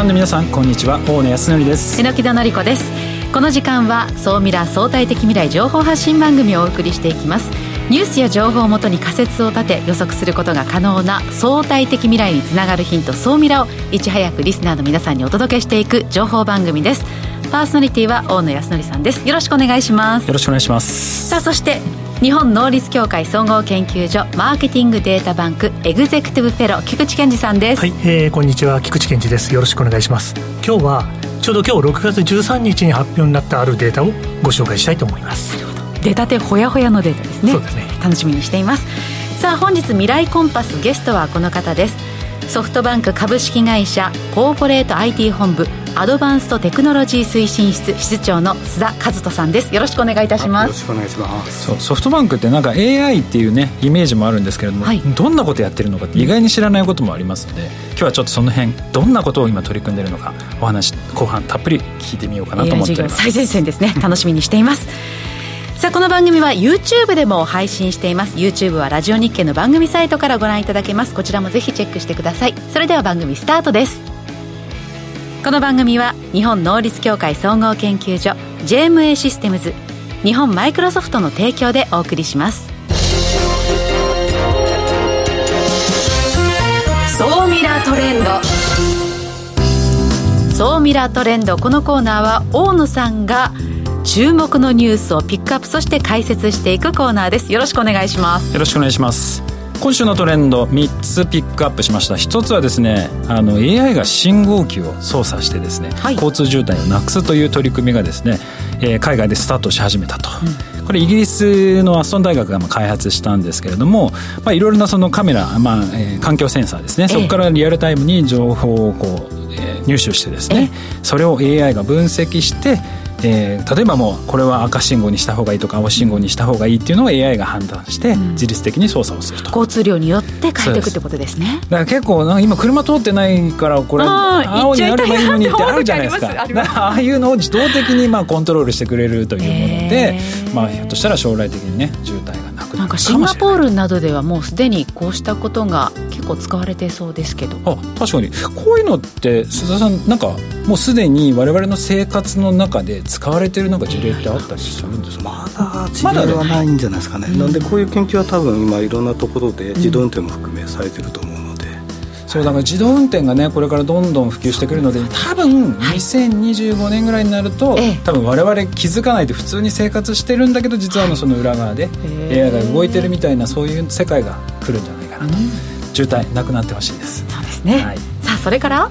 リスナーの皆さんこんにちは。大野康則です。榎戸紀子です。この時間は総ミラ相対的未来情報発信番組をお送りしていきます。ニュースや情報をもとに仮説を立て予測することが可能な相対的未来につながるヒント総ミラをいち早くリスナーの皆さんにお届けしていく情報番組です。パーソナリティは大野康則さんです。よろしくお願いします。よろしくお願いします。さあそして日本能率協会総合研究所マーケティングデータバンクエグゼクティブフェロ菊池健二さんです。はい、えー、こんにちは菊池健二です。よろしくお願いします。今日はちょうど今日6月13日に発表になったあるデータをご紹介したいと思います。なるほど出たてほやほやのデータですね。そうですね。楽しみにしています。さあ本日未来コンパスゲストはこの方です。ソフトバンク株式会社コーポレート IT 本部アドバンストテクノロジー推進室室長の須田和人さんです。よろしくお願いいたします。よろしくお願いします。ソフトバンクってなんか AI っていうねイメージもあるんですけれども、はい、どんなことやってるのかって意外に知らないこともありますので今日はちょっとその辺どんなことを今取り組んでいるのかお話後半たっぷり聞いてみようかなと思っております。最前線ですね。楽しみにしています。さあこの番組は YouTube でも配信しています。YouTube はラジオ日経の番組サイトからご覧いただけます。こちらもぜひチェックしてください。それでは番組スタートですこの番組は日本能率協会総合研究所 JMA システムズ日本マイクロソフトの提供でお送りします。総ミラートレンド。総ミラートレンドこのコーナーは大野さんが注目のニュースをピックアップそして解説していくコーナーです。よろしくお願いします。よろしくお願いします今週のトレンド3つピックアップしました。一つはですねあの AI が信号機を操作してですね、はい、交通渋滞をなくすという取り組みがですね、えー、海外でスタートし始めたと、うん、これイギリスのアストン大学が開発したんですけれども、まあ、いろいろなそのカメラ、まあえー、環境センサーですね、そこからリアルタイムに情報をこう、えー、入手してですね、それを AI が分析してえー、例えばもうこれは赤信号にした方がいいとか青信号にした方がいいっていうのを AI が判断して自律的に操作をすると、交通量によって変えていくってことですね。だから結構今車通ってないからこれ青になればいいのにってあるじゃないですか。ああいうのを自動的にまあコントロールしてくれるというもので、まあ、ひょっとしたら将来的にね渋滞がなくなんかシンガポールなどではもうすでにこうしたことが結構使われてそうですけど。あ確かに。こういうのって須田さんなんかもうすでに我々の生活の中で使われてるなんか事例ってあったりするんですか？まだ事例はないんじゃないですかね、ね、なんでこういう研究は多分今いろんなところで自動運転も含めされてると思うそうだから自動運転がねこれからどんどん普及してくるので多分2025年ぐらいになると、はい、多分我々気づかないで普通に生活してるんだけど実はその裏側で AI が動いてるみたいなそういう世界が来るんじゃないかなと、うん、渋滞なくなってほしいです。そうですね、はい、さあそれから？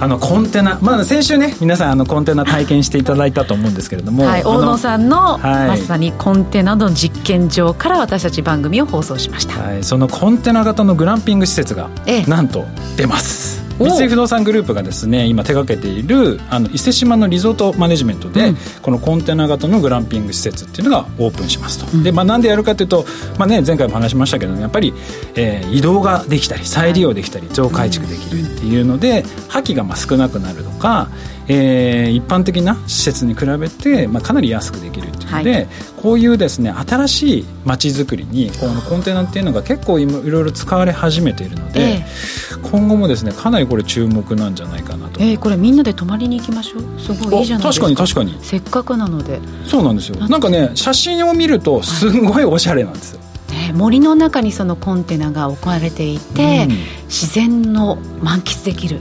あのコンテナ、まあ、先週ね皆さんあのコンテナ体験していただいたと思うんですけれども、はい、大野さんの、はい、まさにコンテナの実験場から私たち番組を放送しました、はい、そのコンテナ型のグランピング施設が、ええ、なんと出ます三井不動産グループがですね今手掛けているあの伊勢志摩のリゾートマネジメントで、うん、このコンテナ型のグランピング施設っていうのがオープンしますと、うん、で、まあ、なんでやるかというと、まあね、前回も話しましたけど、やっぱり、えー、移動ができたり再利用できたり増改築できるっていうので、破棄がまあ少なくなるとか、えー、一般的な施設に比べて、まあ、かなり安くできるっていうので、はい、こういうですね新しい街づくりにこのコンテナっていうのが結構いろいろ使われ始めているので、えー、今後もですねかなりこれ注目なんじゃないかなと。えー、これみんなで泊まりに行きましょう。すごいいいじゃないですか。確かに確かに。せっかくなので。そうなんですよ。なんか。ね写真を見るとすごいおしゃれなんですよ、ね、森の中にそのコンテナが置かれていて、うん、自然の満喫できる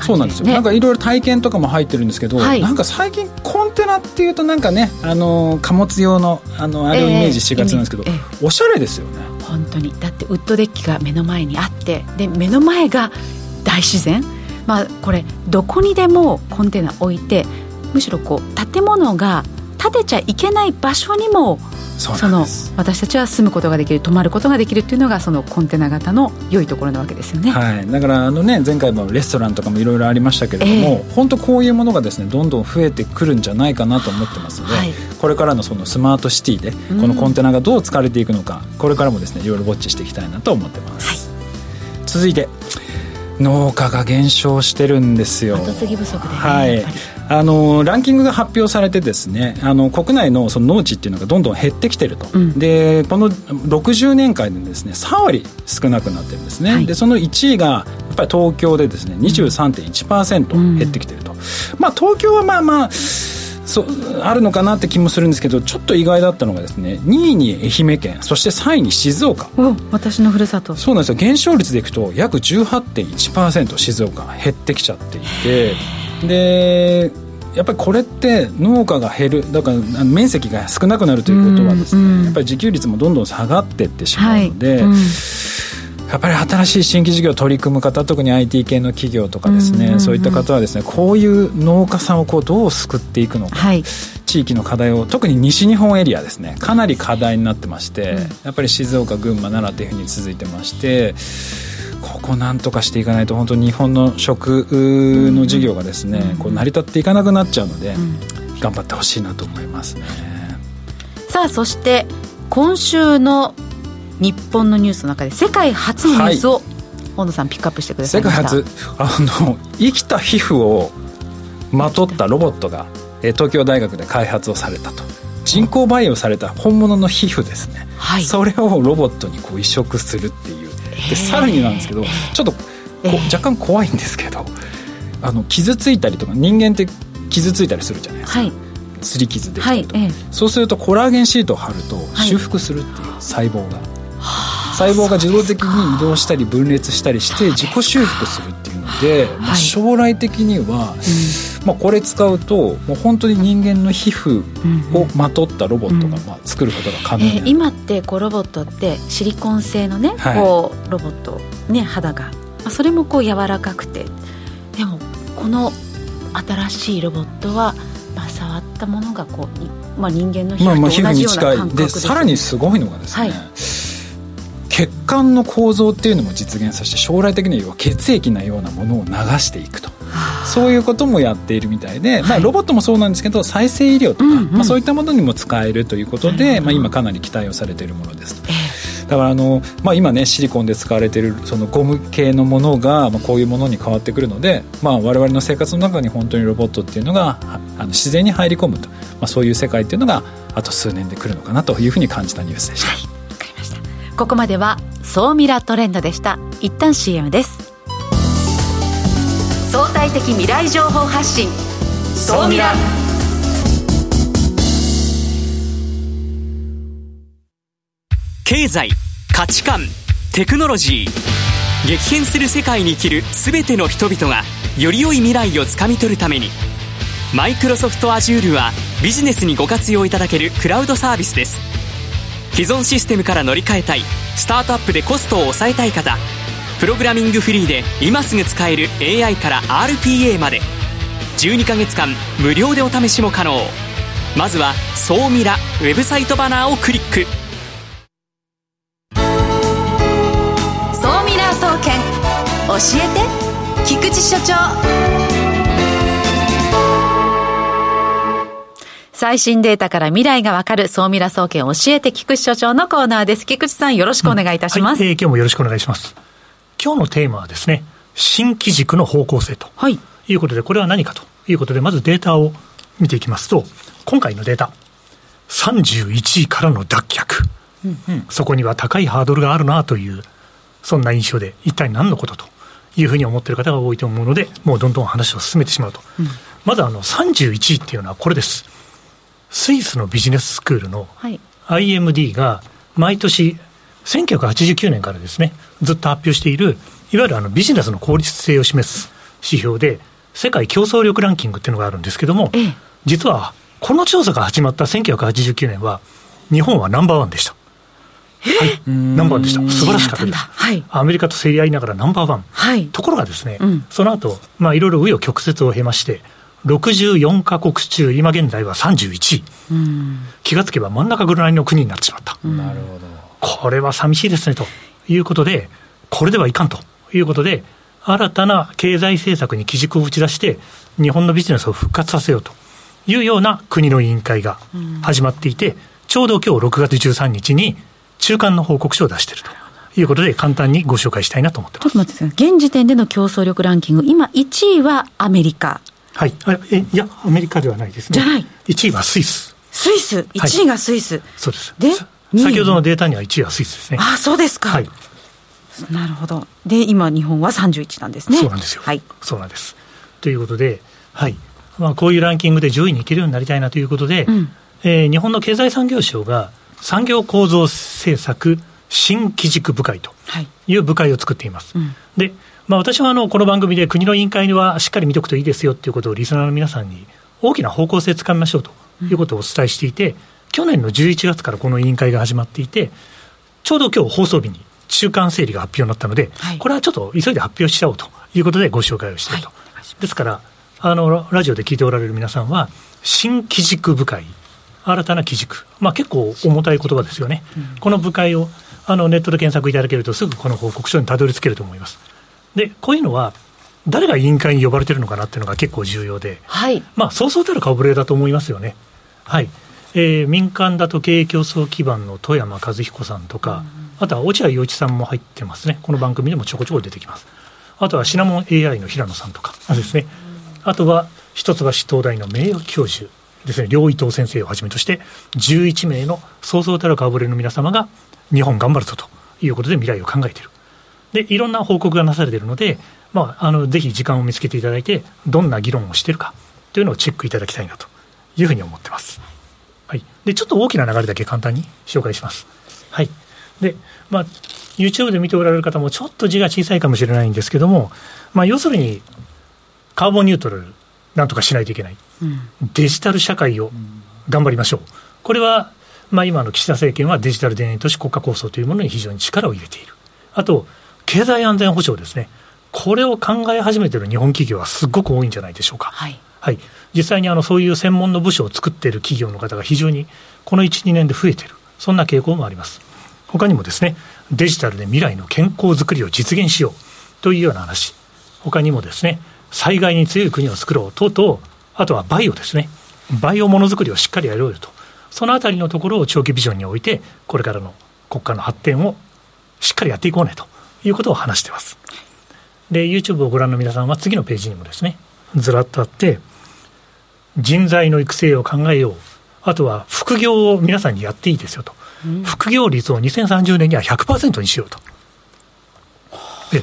そうなんですよ、なんかいろいろ体験とかも入ってるんですけど、はい、なんか最近コンテナっていうとなんかねあの貨物用のあのあれをイメージしがちなんですけど、えーえー、おしゃれですよね。本当に。だってウッドデッキが目の前にあってで目の前が大自然。まあこれどこにでもコンテナ置いてむしろこう建物が建てちゃいけない場所にもその私たちは住むことができる泊まることができるっていうのがそのコンテナ型の良いところなわけですよね、はい、だからあの、ね、前回もレストランとかもいろいろありましたけれども、えー、本当こういうものがですねどんどん増えてくるんじゃないかなと思ってますので、はい、これからのそのスマートシティでこのコンテナがどう使われていくのか、うん、これからもですねいろいろウォッチしていきたいなと思ってます、はい、続いて農家が減少してるんですよ。はいあのランキングが発表されてですねあの国内のその農地っていうのがどんどん減ってきてると、うん、でこの60年間でですね3割少なくなってるんですね、はい、でその1位がやっぱり東京でですね23.1%減ってきてると、うん、まあ東京はまあまあそあるのかなって気もするんですけどちょっと意外だったのがですね2位に愛媛県そして3位に静岡。私のふるさと。そうなんですよ。減少率でいくと約18.1%静岡が減ってきちゃっていてでやっぱりこれって農家が減るだから面積が少なくなるということはですね、うんうん、やっぱり自給率もどんどん下がっていってしまうので、はいうん。やっぱり新しい新規事業を取り組む方特に IT 系の企業とかですね、そういった方はですねこういう農家さんをこうどう救っていくのか、はい、地域の課題を特に西日本エリアですねかなり課題になってまして、うん、やっぱり静岡群馬奈良というふうに続いてましてここなんとかしていかないと本当に日本の食の事業がですね、こう成り立っていかなくなっちゃうので、うん、頑張ってほしいなと思いますね。さあそして今週の日本のニュースの中で世界初のニュースを、はい、本野さんピックアップしてください世界初あの生きた皮膚をまとったロボットが東京大学で開発をされたと。人工培養された本物の皮膚ですね、はい、それをロボットにこう移植するっていうでさらになんですけどちょっと若干怖いんですけどあの傷ついたりとか人間って傷ついたりするじゃないですか、はい、擦り傷できたりとか、はい、そうするとコラーゲンシートを貼ると修復するっていう細胞が、細胞が自動的に移動したり分裂したりして自己修復するっていうので、まあ、将来的には、まあ、これ使うともう本当に人間の皮膚をまとったロボットがまあ作ることが可能になる、えー、今ってこうロボットってシリコン製のね、はい、こうロボット、ね、肌が、まあ、それもこう柔らかくて。でもこの新しいロボットは、まあ、触ったものがこう、まあ、人間の皮膚と同じような感覚で,、でさらにすごいのがですね、はい血管の構造っていうのも実現させて将来的には血液のようなものを流していくとそういうこともやっているみたいで、まあ、ロボットもそうなんですけど再生医療とか、まあ、そういったものにも使えるということで、まあ、今かなり期待をされているものです。だからあの、まあ、今ねシリコンで使われているそのゴム系のものが、まあ、こういうものに変わってくるので、まあ、我々の生活の中に本当にロボットっていうのがあの自然に入り込むと、まあ、そういう世界っていうのがあと数年で来るのかなというふうに感じたニュースでした。はいここまでは総ミラトレンドでした。一旦 CM です相対的未来情報発信。総ミラ経済価値観テクノロジー。激変する世界に生きる全ての人々がより良い未来をつかみ取るために。マイクロソフト Azure はビジネスにご活用いただけるクラウドサービスです。既存システムから乗り換えたい。スタートアップでコストを抑えたい方。プログラミングフリーで今すぐ使える AI から RPA まで12ヶ月間無料でお試しも可能まずは「総ミラ」ウェブサイトバナーをクリック「総ミラー総研教えて菊池所長」最新データから未来がわかる総ミラ総研教えて菊池所長のコーナーです。菊池さんよろしくお願いいたします。うんはい、えー、今日もよろしくお願いします。今日のテーマはですね、新機軸の方向性ということで、これは何かということで、まずデータを見ていきますと、今回のデータ、31位からの脱却。うんうん、そこには高いハードルがあるなという、そんな印象で、一体何のことというふうに思っている方が多いと思うので、もうどんどん話を進めてしまうと。うん、まずあの31位っていうのはこれです。スイスのビジネススクールの IMD が毎年1989年からですね、ずっと発表している、いわゆるあのビジネスの効率性を示す指標で、世界競争力ランキングっていうのがあるんですけども、実はこの調査が始まった1989年は、日本はナンバーワンでした。はい、ナンバーワンでした。素晴らしかったです。はい、アメリカと競り合いながらナンバーワン。はい、ところがですね、うん、その後、まあいろいろ紆余曲折を経まして、64か国中、今現在は31位、うん、気がつけば真ん中ぐらいの国になってしまった、なるほどこれは寂しいですねということで、これではいかんということで、新たな経済政策に基軸を打ち出して、日本のビジネスを復活させようというような国の委員会が始まっていて、ちょうど今日6月13日に中間の報告書を出しているということで、簡単にご紹介したいなと思ってます。ちょっと待ってください。現時点での競争力ランキング、今1位はアメリカ。はい。あえ、いや、アメリカではないですね。じゃない。1位はスイス。スイス ?1 位がスイス。はい、そうです。で、先ほどのデータには1位はスイスですね。あ、そうですか。はい。なるほど。で、今、日本は31なんですね。そうなんですよ。はい。そうなんです。ということで、はい。まあ、こういうランキングで上位に行けるようになりたいなということで、うん、えー、日本の経済産業省が産業構造政策新基軸部会という部会を作っています。はいうん、で、まあ、私はあのこの番組で国の委員会にはしっかり見ておくといいですよということをリスナーの皆さんに大きな方向性つかみましょうということをお伝えしていて、うん、去年の11月からこの委員会が始まっていて、ちょうど今日放送日に中間整理が発表になったので、はい、これはちょっと急いで発表しちゃおうということでご紹介をしていると。はい、ですからあの、ラジオで聞いておられる皆さんは、新基軸部会、新たな基軸、まあ、結構重たい言葉ですよね、うん、この部会をあのネットで検索いただけると、すぐこの報告書にたどり着けると思います。で、こういうのは、誰が委員会に呼ばれてるのかなっていうのが結構重要で、はい、まあ、そうそうたる顔ぶれだと思いますよね。はいえー、民間だと経営競争基盤の富山和彦さんとか、あとは落合陽一さんも入ってますね、この番組でもちょこちょこ出てきます。あとはシナモン AI の平野さんとかですね、あとは一橋東大の名誉教授ですね、両伊藤先生をはじめとして、11名のそうそうたる顔ぶれの皆様が、日本頑張るぞということで未来を考えている。で、いろんな報告がなされているので、まあ、あの、ぜひ時間を見つけていただいて、どんな議論をしているかというのをチェックいただきたいなというふうに思ってます。はい。で、ちょっと大きな流れだけ簡単に紹介します。はい。で、まあ、YouTube で見ておられる方もちょっと字が小さいかもしれないんですけども、まあ、要するに、カーボンニュートラル、なんとかしないといけない。うん、デジタル社会を頑張りましょう。これは、まあ、今の岸田政権はデジタル田園都市国家構想というものに非常に力を入れている。あと、経済安全保障ですね。これを考え始めている日本企業はすごく多いんじゃないでしょうか。はい。はい、実際にあのそういう専門の部署を作っている企業の方が非常にこの1、2年で増えている。そんな傾向もあります。他にもですね、デジタルで未来の健康づくりを実現しようというような話。他にもですね、災害に強い国を作ろう等々、あとはバイオですね。バイオものづくりをしっかりやろうよと。そのあたりのところを長期ビジョンにおいて、これからの国家の発展をしっかりやっていこうねということを話してます。で、YouTube をご覧の皆さんは次のページにもですね、ずらっとあって、人材の育成を考えよう。あとは副業を皆さんにやっていいですよと。うん、副業率を2030年には100%にしようと。で、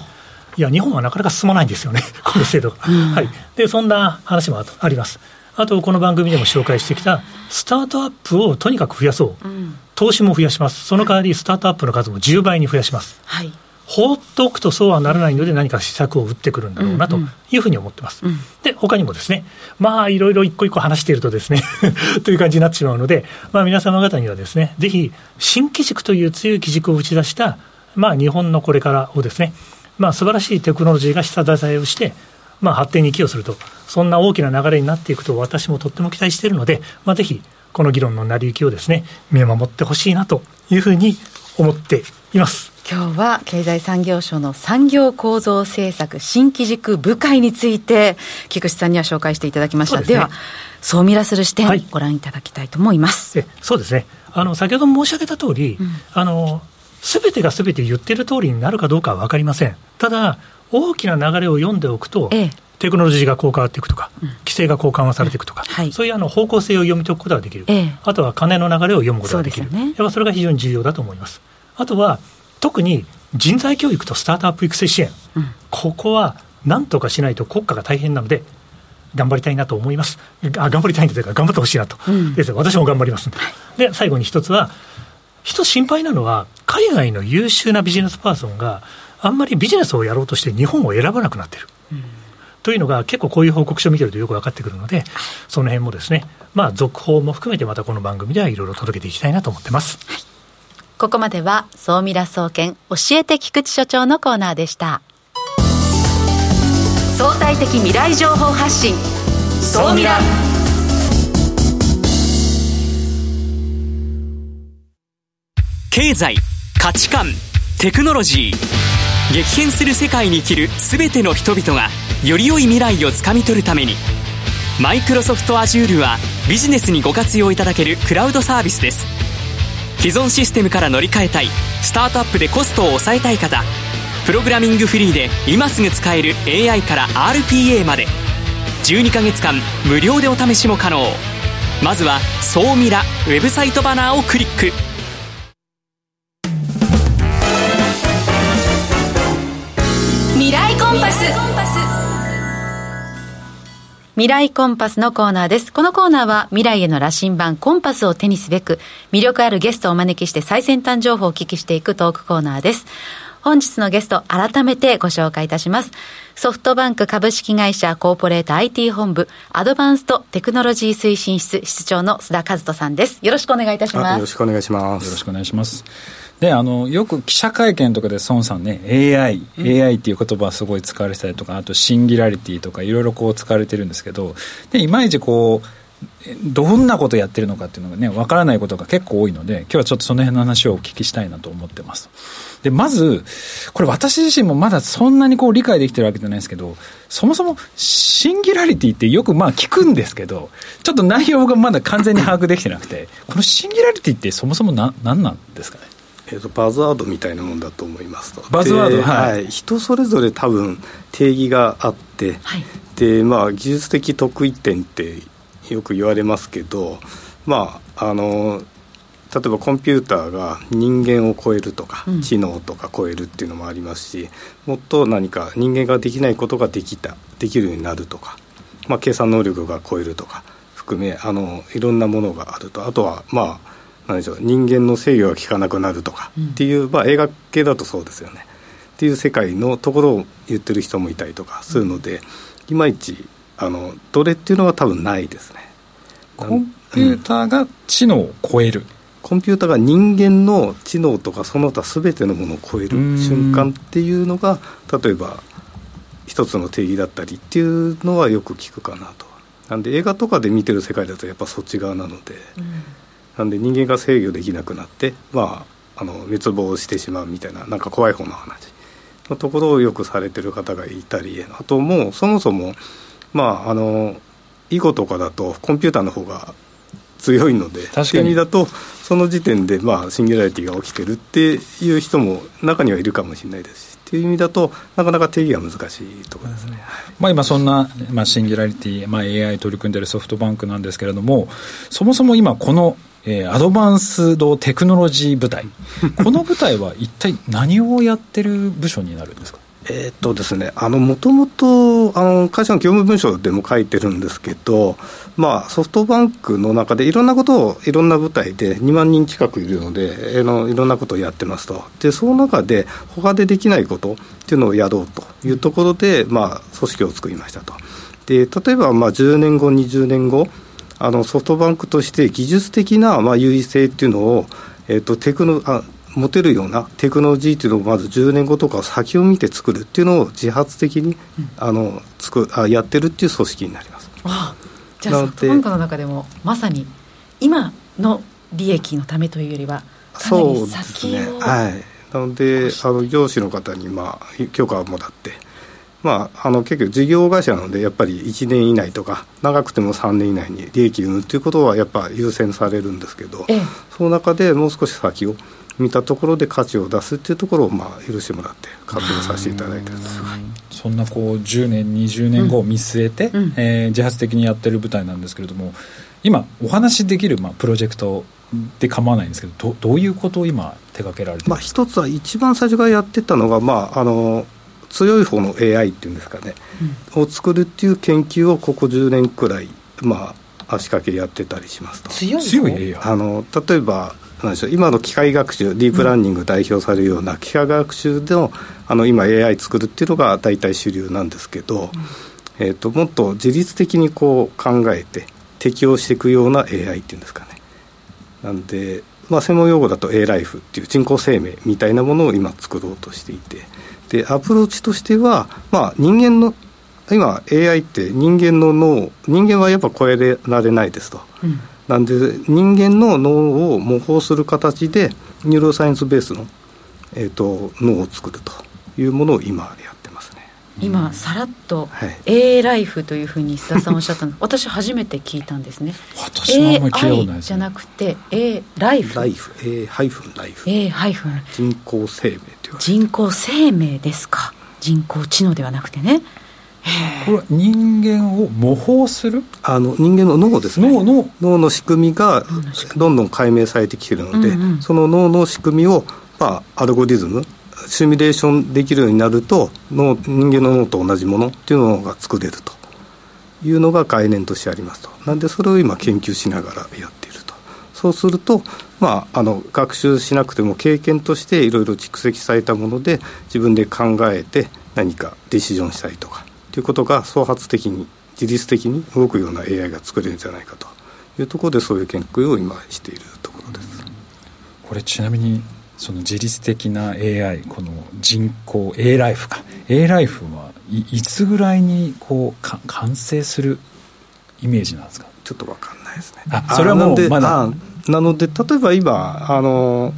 いや、日本はなかなか進まないんですよね、この制度が。うん、はい。で、そんな話もあります。あと、この番組でも紹介してきた、スタートアップをとにかく増やそう。うん、投資も増やします。その代わり、スタートアップの数も10倍に増やします。はい。放っておくとそうはならないので、何か施策を打ってくるんだろうなというふうに思ってます。うんうん、で、他にもですね、まあ、いろいろ一個一個話しているとですね という感じになってしまうので、まあ、皆様方にはですね、ぜひ、新機軸という強い基軸を打ち出した、まあ、日本のこれからをですね、まあ、素晴らしいテクノロジーが下支えをして、まあ、発展に寄与すると、そんな大きな流れになっていくと、私もとっても期待しているので、まあ、ぜひ、この議論の成り行きをですね、見守ってほしいなというふうに思っています。今日は経済産業省の産業構造政策新機軸部会について菊池さんには紹介していただきました。で、ね,、はそうミラする視点、はい、ご覧いただきたいと思います。そうですね。あの先ほど申し上げた通り、うん、あのすべてがすべて言ってる通りになるかどうかは分かりません。ただ大きな流れを読んでおくと、ええ、テクノロジーがこう変わっていくとか、うん、規制がこう緩和されていくとか、はい、そういうあの方向性を読み解くことができる、え、あとは金の流れを読むことができる、ね、やっぱそれが非常に重要だと思います。あとは特に人材教育とスタートアップ育成支援、うん、ここはなんとかしないと国家が大変なので、頑張りたいなと思います。あ頑張りたいんですが、頑張ってほしいなと、うん、です私も頑張ります。で、最後に一つは、一つ心配なのは、海外の優秀なビジネスパーソンがあんまりビジネスをやろうとして日本を選ばなくなってる。うん、というのが結構こういう報告書を見てるとよく分かってくるので、その辺もですね、まあ続報も含めてまたこの番組ではいろいろ届けていきたいなと思ってます。はいここまでは、総ミラ総研教えて菊池所長のコーナーでした。相対的未来情報発信、総ミラ。経済、価値観、テクノロジー。激変する世界に生きる全ての人々が、より良い未来をつかみ取るために、マイクロソフト Azure はビジネスにご活用いただけるクラウドサービスです。既存システムから乗り換えたい。スタートアップでコストを抑えたい方。プログラミングフリーで今すぐ使える AI から RPA まで。12ヶ月間無料でお試しも可能。まずは「総ミラ」ウェブサイトバナーをクリック。未来コンパスのコーナーです。このコーナーは未来への羅針盤コンパスを手にすべく魅力あるゲストをお招きして最先端情報をお聞きしていくトークコーナーです。本日のゲスト改めてご紹介いたします。ソフトバンク株式会社コーポレート IT 本部アドバンストテクノロジー推進室室長の須田和人さんです。よろしくお願いいたします。よろしくお願いします。よろしくお願いします。であのよく記者会見とかで孫さんね AI、うん、AI っていう言葉はすごい使われてたりとかあとシンギュラリティとかいろいろこう使われてるんですけどでいまいちこうどんなことやってるのかっていうのがねわからないことが結構多いので今日はちょっとその辺の話をお聞きしたいなと思ってます。でまずこれ私自身もまだそんなにこう理解できてるわけじゃないですけどそもそもシンギュラリティってよくまあ聞くんですけどちょっと内容がまだ完全に把握できてなくてこのシンギュラリティってそもそも何なんですかね？えーと、バズワードみたいなもんだと思いますと。バズワード、はい、はい、人それぞれ多分定義があって、はい、でまあ技術的得意点ってよく言われますけどまああの例えばコンピューターが人間を超えるとか、うん、知能とか超えるっていうのもありますしもっと何か人間ができないことができたできるようになるとか、まあ、計算能力が超えるとか含めあのいろんなものがあると。あとはまあ何でしょう人間の制御が効かなくなるとかっていう、うん、まあ、映画系だとそうですよね。っていう世界のところを言ってる人もいたりとかするので、いまいちあのどれっていうのは多分ないですね。コンピューターが知能を超える、うん、コンピューターが人間の知能とかその他全てのものを超える瞬間っていうのが例えば一つの定義だったりっていうのはよく聞くかなと。なんで映画とかで見てる世界だとやっぱそっち側なので、うんなんで人間が制御できなくなってまああの滅亡してしまうみたいななんか怖い方の話。のところをよくされてる方がいたりあともうそもそもまああの囲碁とかだとコンピューターの方が強いので確かに。だとその時点でまあシンギュラリティが起きてるっていう人も中にはいるかもしれないですしっていう意味だとなかなか定義が難しいところ。ですね、まあ、今そんな、まあ、シンギュラリティ、まあ、AI 取り組んでるソフトバンクなんですけれどもそもそも今このえー、アドバンスドテクノロジー部隊。この部隊は一体何をやってる部署になるんですか？えっとですね、あのもともとあの会社の業務文書でも書いてるんですけど、まあ、ソフトバンクの中でいろんなことをいろんな部隊で2万人近くいるのであのいろんなことをやってますと。でその中で他でできないことっていうのをやろうというところで、まあ、組織を作りましたと。で例えばまあ10年後20年後あのソフトバンクとして技術的なまあ優位性っていうのを、えーと、テクノあ持てるようなテクノロジーっていうのをまず10年後とか先を見て作るっていうのを自発的に、うん、あのつくあやってるっていう組織になります。あじゃあソフトバンクの中でもまさに今の利益のためというよりはかなり先を、ね、はい。なのであの上司の方にまあ許可をもらってまあ、あの結局事業会社なのでやっぱり1年以内とか長くても3年以内に利益を生むということはやっぱ優先されるんですけど、ええ、その中でもう少し先を見たところで価値を出すっていうところをまあ許してもらって活動させていただいてるんですそんなこう10年20年後を見据えて、うん、えー、自発的にやってる舞台なんですけれども今お話しできるまあプロジェクトで構わないんですけどどどういうことを今手掛けられてまあ、一つは一番最初からやってたのが、まあ、あの強い方の AI っていうんですかね、うん、を作るっていう研究をここ10年くらい、まあ、足掛けやってたりしますと。強い AI あの例えばなんでしょう今の機械学習ディープラーニング代表されるような機械学習のあの今 AI 作るっていうのが大体主流なんですけど、うん、えーと、もっと自律的にこう考えて適応していくような AI っていうんですかね。なんで、まあ、専門用語だと A ライフっていう人工生命みたいなものを今作ろうとしていてでアプローチとしては、まあ、人間の今 AI って人間の脳人間はやっぱ超えられないですと、うん、なんで人間の脳を模倣する形で neuroscience ベースの、えーと、脳を作るというものを今や今さらっと A ライフというふうに須田さんおっしゃったの。私初めて聞いたんですね。私もあんまり聞いたないです、じゃなくて A ライフ。ライフ A ハイフンライフ A ハイフン人工生命という人工生命ですか。人工知能ではなくてね。これ人間を模倣する？あの人間の脳ですね。脳の脳の仕組みがどんどん解明されてきているので、うんうん、その脳の仕組みを、まあ、アルゴリズムシミュレーションできるようになると脳人間の脳と同じものっていうのが作れると。いうのが概念としてありますと。なんでそれを今研究しながらやっていると。そうすると、まあ、あの学習しなくても経験としていろいろ蓄積されたもので自分で考えて何かディシジョンしたりとかということが創発的に自律的に動くような AI が作れるんじゃないかと。いうところでそういう研究を今しているところです。これちなみにその自律的な AI この人工 A ライフか。A ライフはいいつぐらいにこうか完成するイメージなんですか？ちょっと分かんないですね。あそれはもうまだ。なので例えば今あの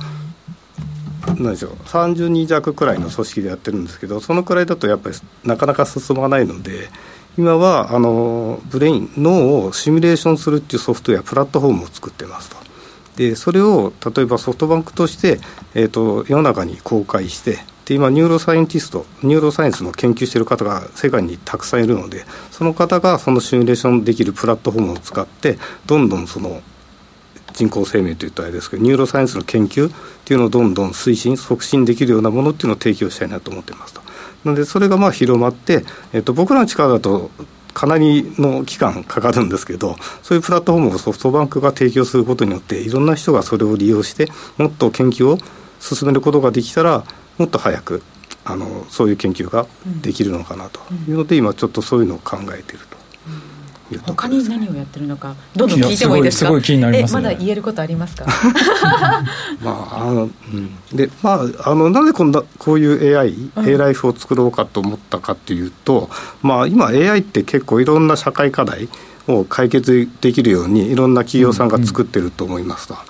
なんでしょう30人弱くらいの組織でやってるんですけどそのくらいだとやっぱりなかなか進まないので今はあのブレイン脳をシミュレーションするっていうソフトウェアプラットフォームを作ってますとでそれを例えばソフトバンクとして、えーと、世の中に公開してで今 neuroscientist neuroscience の研究している方が世界にたくさんいるのでその方がそのシミュレーションできるプラットフォームを使ってどんどんその人工生命といったあれですけど neuroscience の研究っていうのをどんどん推進促進できるようなものっていうのを提供したいなと思ってますと。なのでそれがまあ広まって、えっと、僕らの力だとかなりの期間かかるんですけどそういうプラットフォームをソフトバンクが提供することによっていろんな人がそれを利用してもっと研究を進めることができたらもっと早くあのそういう研究ができるのかなというので、今ちょっとそういうのを考えていると。他に何をやってるのかどんどん聞いてもいいですか？すごい気になります、ね、まだ言えることありますか？まああの、うん、でまああのなぜこんなこういう AI、うん、A ライフを作ろうかと思ったかというとまあ今 AI って結構いろんな社会課題を解決できるようにいろんな企業さんが作ってると思いますと。うんうん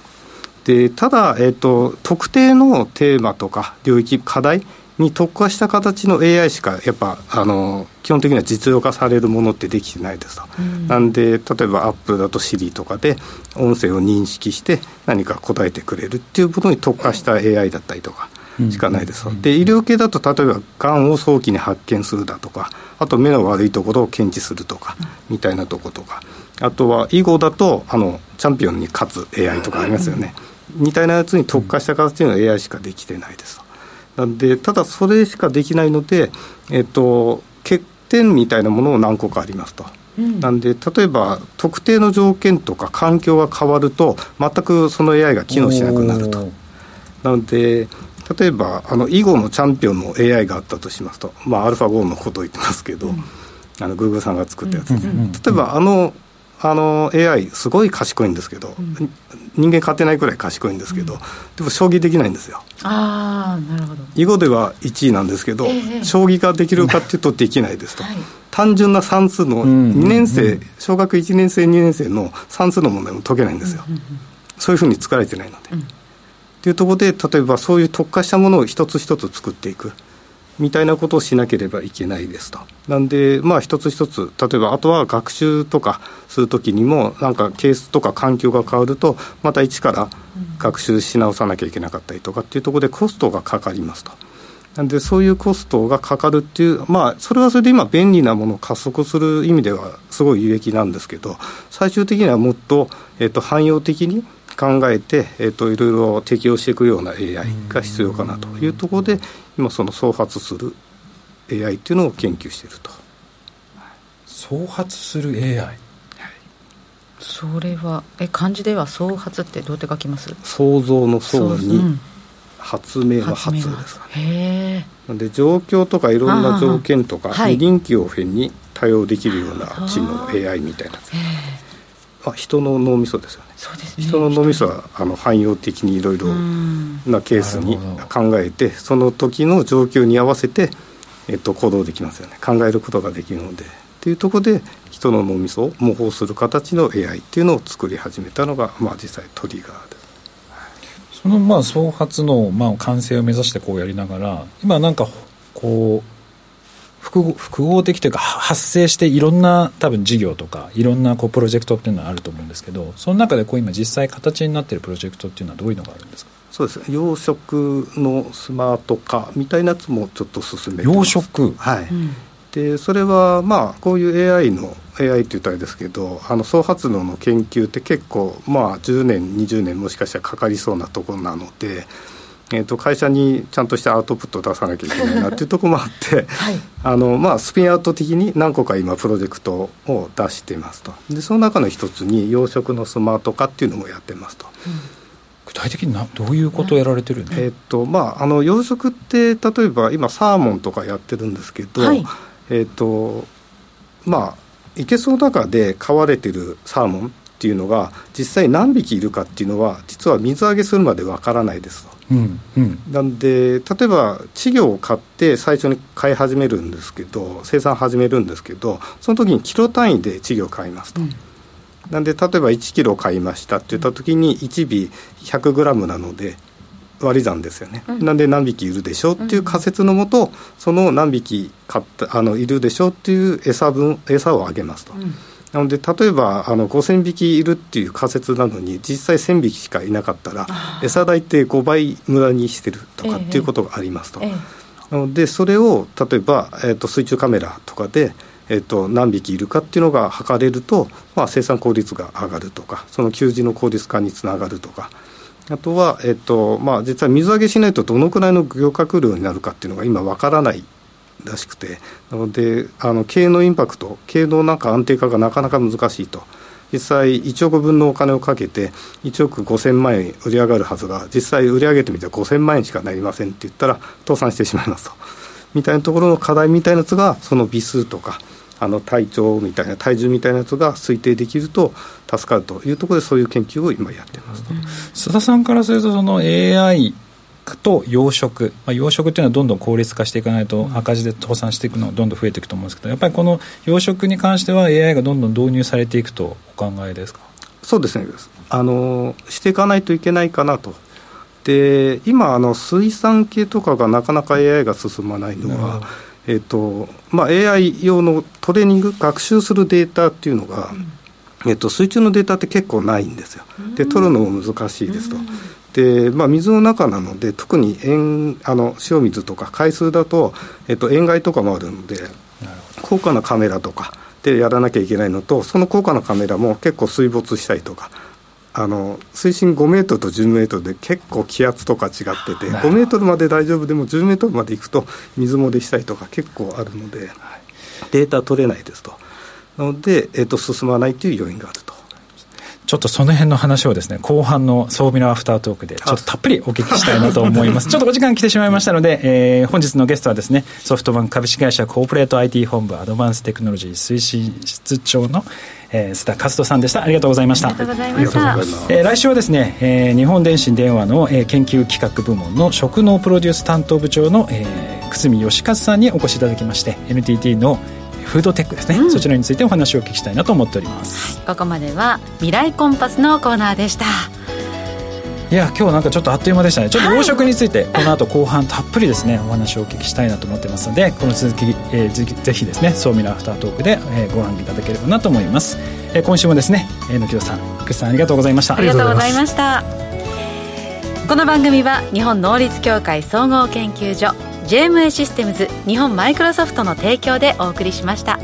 でただ、えーと特定のテーマとか領域課題に特化した形の AI しかやっぱあの基本的には実用化されるものってできてないですと、うん、なんで例えばアップルだと Siri とかで音声を認識して何か答えてくれるっていうものに特化した AI だったりとかしかないですと、うん、で医療系だと例えばがんを早期に発見するだとかあと目の悪いところを検知するとかみたいなとことか。あとは囲碁だとあのチャンピオンに勝つ AI とかありますよね、みたいなやつに特化した形の AI しかできてないですと。なんでただそれしかできないので、えっと、欠点みたいなものを何個かありますと。うん、なんで例えば特定の条件とか環境が変わると全くその AI が機能しなくなると。なので例えばあの囲碁のチャンピオンの AI があったとしますと、まあ、アルファ5のことを言ってますけど、うん、あのグーグルさんが作ったやつ。です、ね、例えばあのあの AI すごい賢いんですけど、うん、人間勝てないくらい賢いんですけど、うん、でも将棋できないんですよ。ああなるほど。囲碁では1位なんですけど、えー、将棋ができるかっていうとできないですと、はい、単純な算数の2年生、うん、小学1年生2年生の算数の問題も解けないんですよ、そういうふうに作られてないので、っていうところで例えばそういう特化したものを一つ一つ作っていくみたいなことをしなければいけないですと。なんで、まあ、一つ一つ、例えば、あとは学習とかするときにも、なんかケースとか環境が変わると、また一から学習し直さなきゃいけなかったりとかっていうところで、コストがかかりますと。なんで、そういうコストがかかるっていう、まあ、それはそれで今、便利なものを加速する意味では、すごい有益なんですけど、最終的にはもっと、えっと、汎用的に、考えて、えーと、いろいろ適用していくような AI が必要かなというところで今その創発する AI っていうのを研究していると。創発する AI、はい、それはえ漢字では創発ってどうやって書きます？創造の創に発明の発ですへえ。で状況とかいろんな条件とか臨機応変に対応できるような知能 AI みたいなあ人の脳みそですよね。そうですね。人の脳みそはあの汎用的にいろいろなケースに考えてその時の状況に合わせて、えっと、行動できますよね。考えることができるので。っていうところで人の脳みそを模倣する形の AI っていうのを作り始めたのが、まあ、実際トリガーで。す。そのまあ創発のまあ完成を目指してこうやりながら今なんかこう複合複合的というか発生していろんな多分事業とかいろんなこうプロジェクトっていうのはあると思うんですけどその中でこう今実際形になっているプロジェクトっていうのはどういうのがあるんですか？そうです。養殖のスマート化みたいなやつもちょっと進めて養殖？はい、うん、でそれはまあこういう AI の AI って言ったらあれですけどあの総発動の研究って結構まあ10年20年もしかしたらかかりそうなところなのでえー、と会社にちゃんとしたアウトプットを出さなきゃいけないなっていうところもあって、はい、あのまあ、スピンアウト的に何個か今プロジェクトを出していますと。でその中の一つに養殖のスマート化っていうのもやってますと。うん。具体的になどういうことをやられてるんえー、っとまあ、あの養殖って例えば今サーモンとかやってるんですけど、はい、えー、っとまあいけそう中で飼われてるサーモンっていうのが実際何匹いるかっていうのは実は水揚げするまでわからないですと。うんうん、なんで例えば稚魚を買って最初に買い始めるんですけど生産始めるんですけどその時にキロ単位で稚魚を買いますと。うん、なんで例えば1キロ買いましたって言った時に1尾100グラムなので割り算ですよね、うん、なんで何匹いるでしょうっていう仮説のもと、その何匹買ったあのいるでしょうっていう餌分餌をあげますと。うんなので例えばあの5000匹いるっていう仮説なのに実際1000匹しかいなかったら餌代って5倍無駄にしてるとかっていうことがありますと。ええなのでそれを例えば、えーと、水中カメラとかで、えーと、何匹いるかっていうのが測れると、まあ、生産効率が上がるとかその給仕の効率化につながるとか。あとは、えっとまあ、実は水揚げしないとどのくらいの漁獲量になるかっていうのが今わからないらしくて。なのであの経営のインパクト経営のなんか安定化がなかなか難しいと。実際1億分のお金をかけて1億5000万円売り上がるはずが実際売り上げてみて5000万円しかなりませんって言ったら倒産してしまいますと。みたいなところの課題みたいなやつがその微数とかあの体長みたいな体重みたいなやつが推定できると助かるというところでそういう研究を今やってますと、須田さんからするとその AI と養殖、まあ、養殖っていうのはどんどん効率化していかないと赤字で倒産していくのがどんどん増えていくと思うんですけどやっぱりこの養殖に関しては AI がどんどん導入されていくとお考えですか？そうですね。あのしていかないといけないかなと。で今あの水産系とかがなかなか AI が進まないのは、えーとまあ、AI 用のトレーニング学習するデータっていうのが、うん、えーと、水中のデータって結構ないんですよ。で取るのも難しいですと。で、まあ、水の中なので特に塩あの塩水とか海水だと、えっと、塩害とかもあるので高価なカメラとかでやらなきゃいけないのとその高価なカメラも結構水没したりとかあの水深5メートルと10メートルで結構気圧とか違ってて5メートルまで大丈夫でも10メートルまで行くと水漏れしたりとか結構あるのでデータ取れないですと。なので、えっと、進まないという要因があると。ちょっとその辺の話をですね、後半の装備のアフタートークで、ちょっとたっぷりお聞きしたいなと思います。ちょっとお時間来てしまいましたので、えー、本日のゲストはですね、ソフトバンク株式会社コーポレート IT 本部アドバンステクノロジー推進室長のえー、須田勝人さんでした。ありがとうございました。ありがとうございました。えー、来週はですね、えー、日本電信電話の、えー、研究企画部門の職能プロデュース担当部長の、えー、久住義和さんにお越しいただきまして NTT のフードテックですね、うん、そちらについてお話をお聞きしたいなと思っております、はい、ここまでは未来コンパスのコーナーでした。いや今日なんかちょっとあっという間でしたね。ちょっと養殖についてこの後後半たっぷりですねお話をお聞きしたいなと思ってますのでこの続き、えー、ぜひですね総ミラアフタートークで、えー、ご覧いただければなと思います、えー、今週もですね榎木戸さん福士さんありがとうございました。ありがとうございました。この番組は日本能率協会総合研究所 JMA システムズ日本マイクロソフトの提供でお送りしました。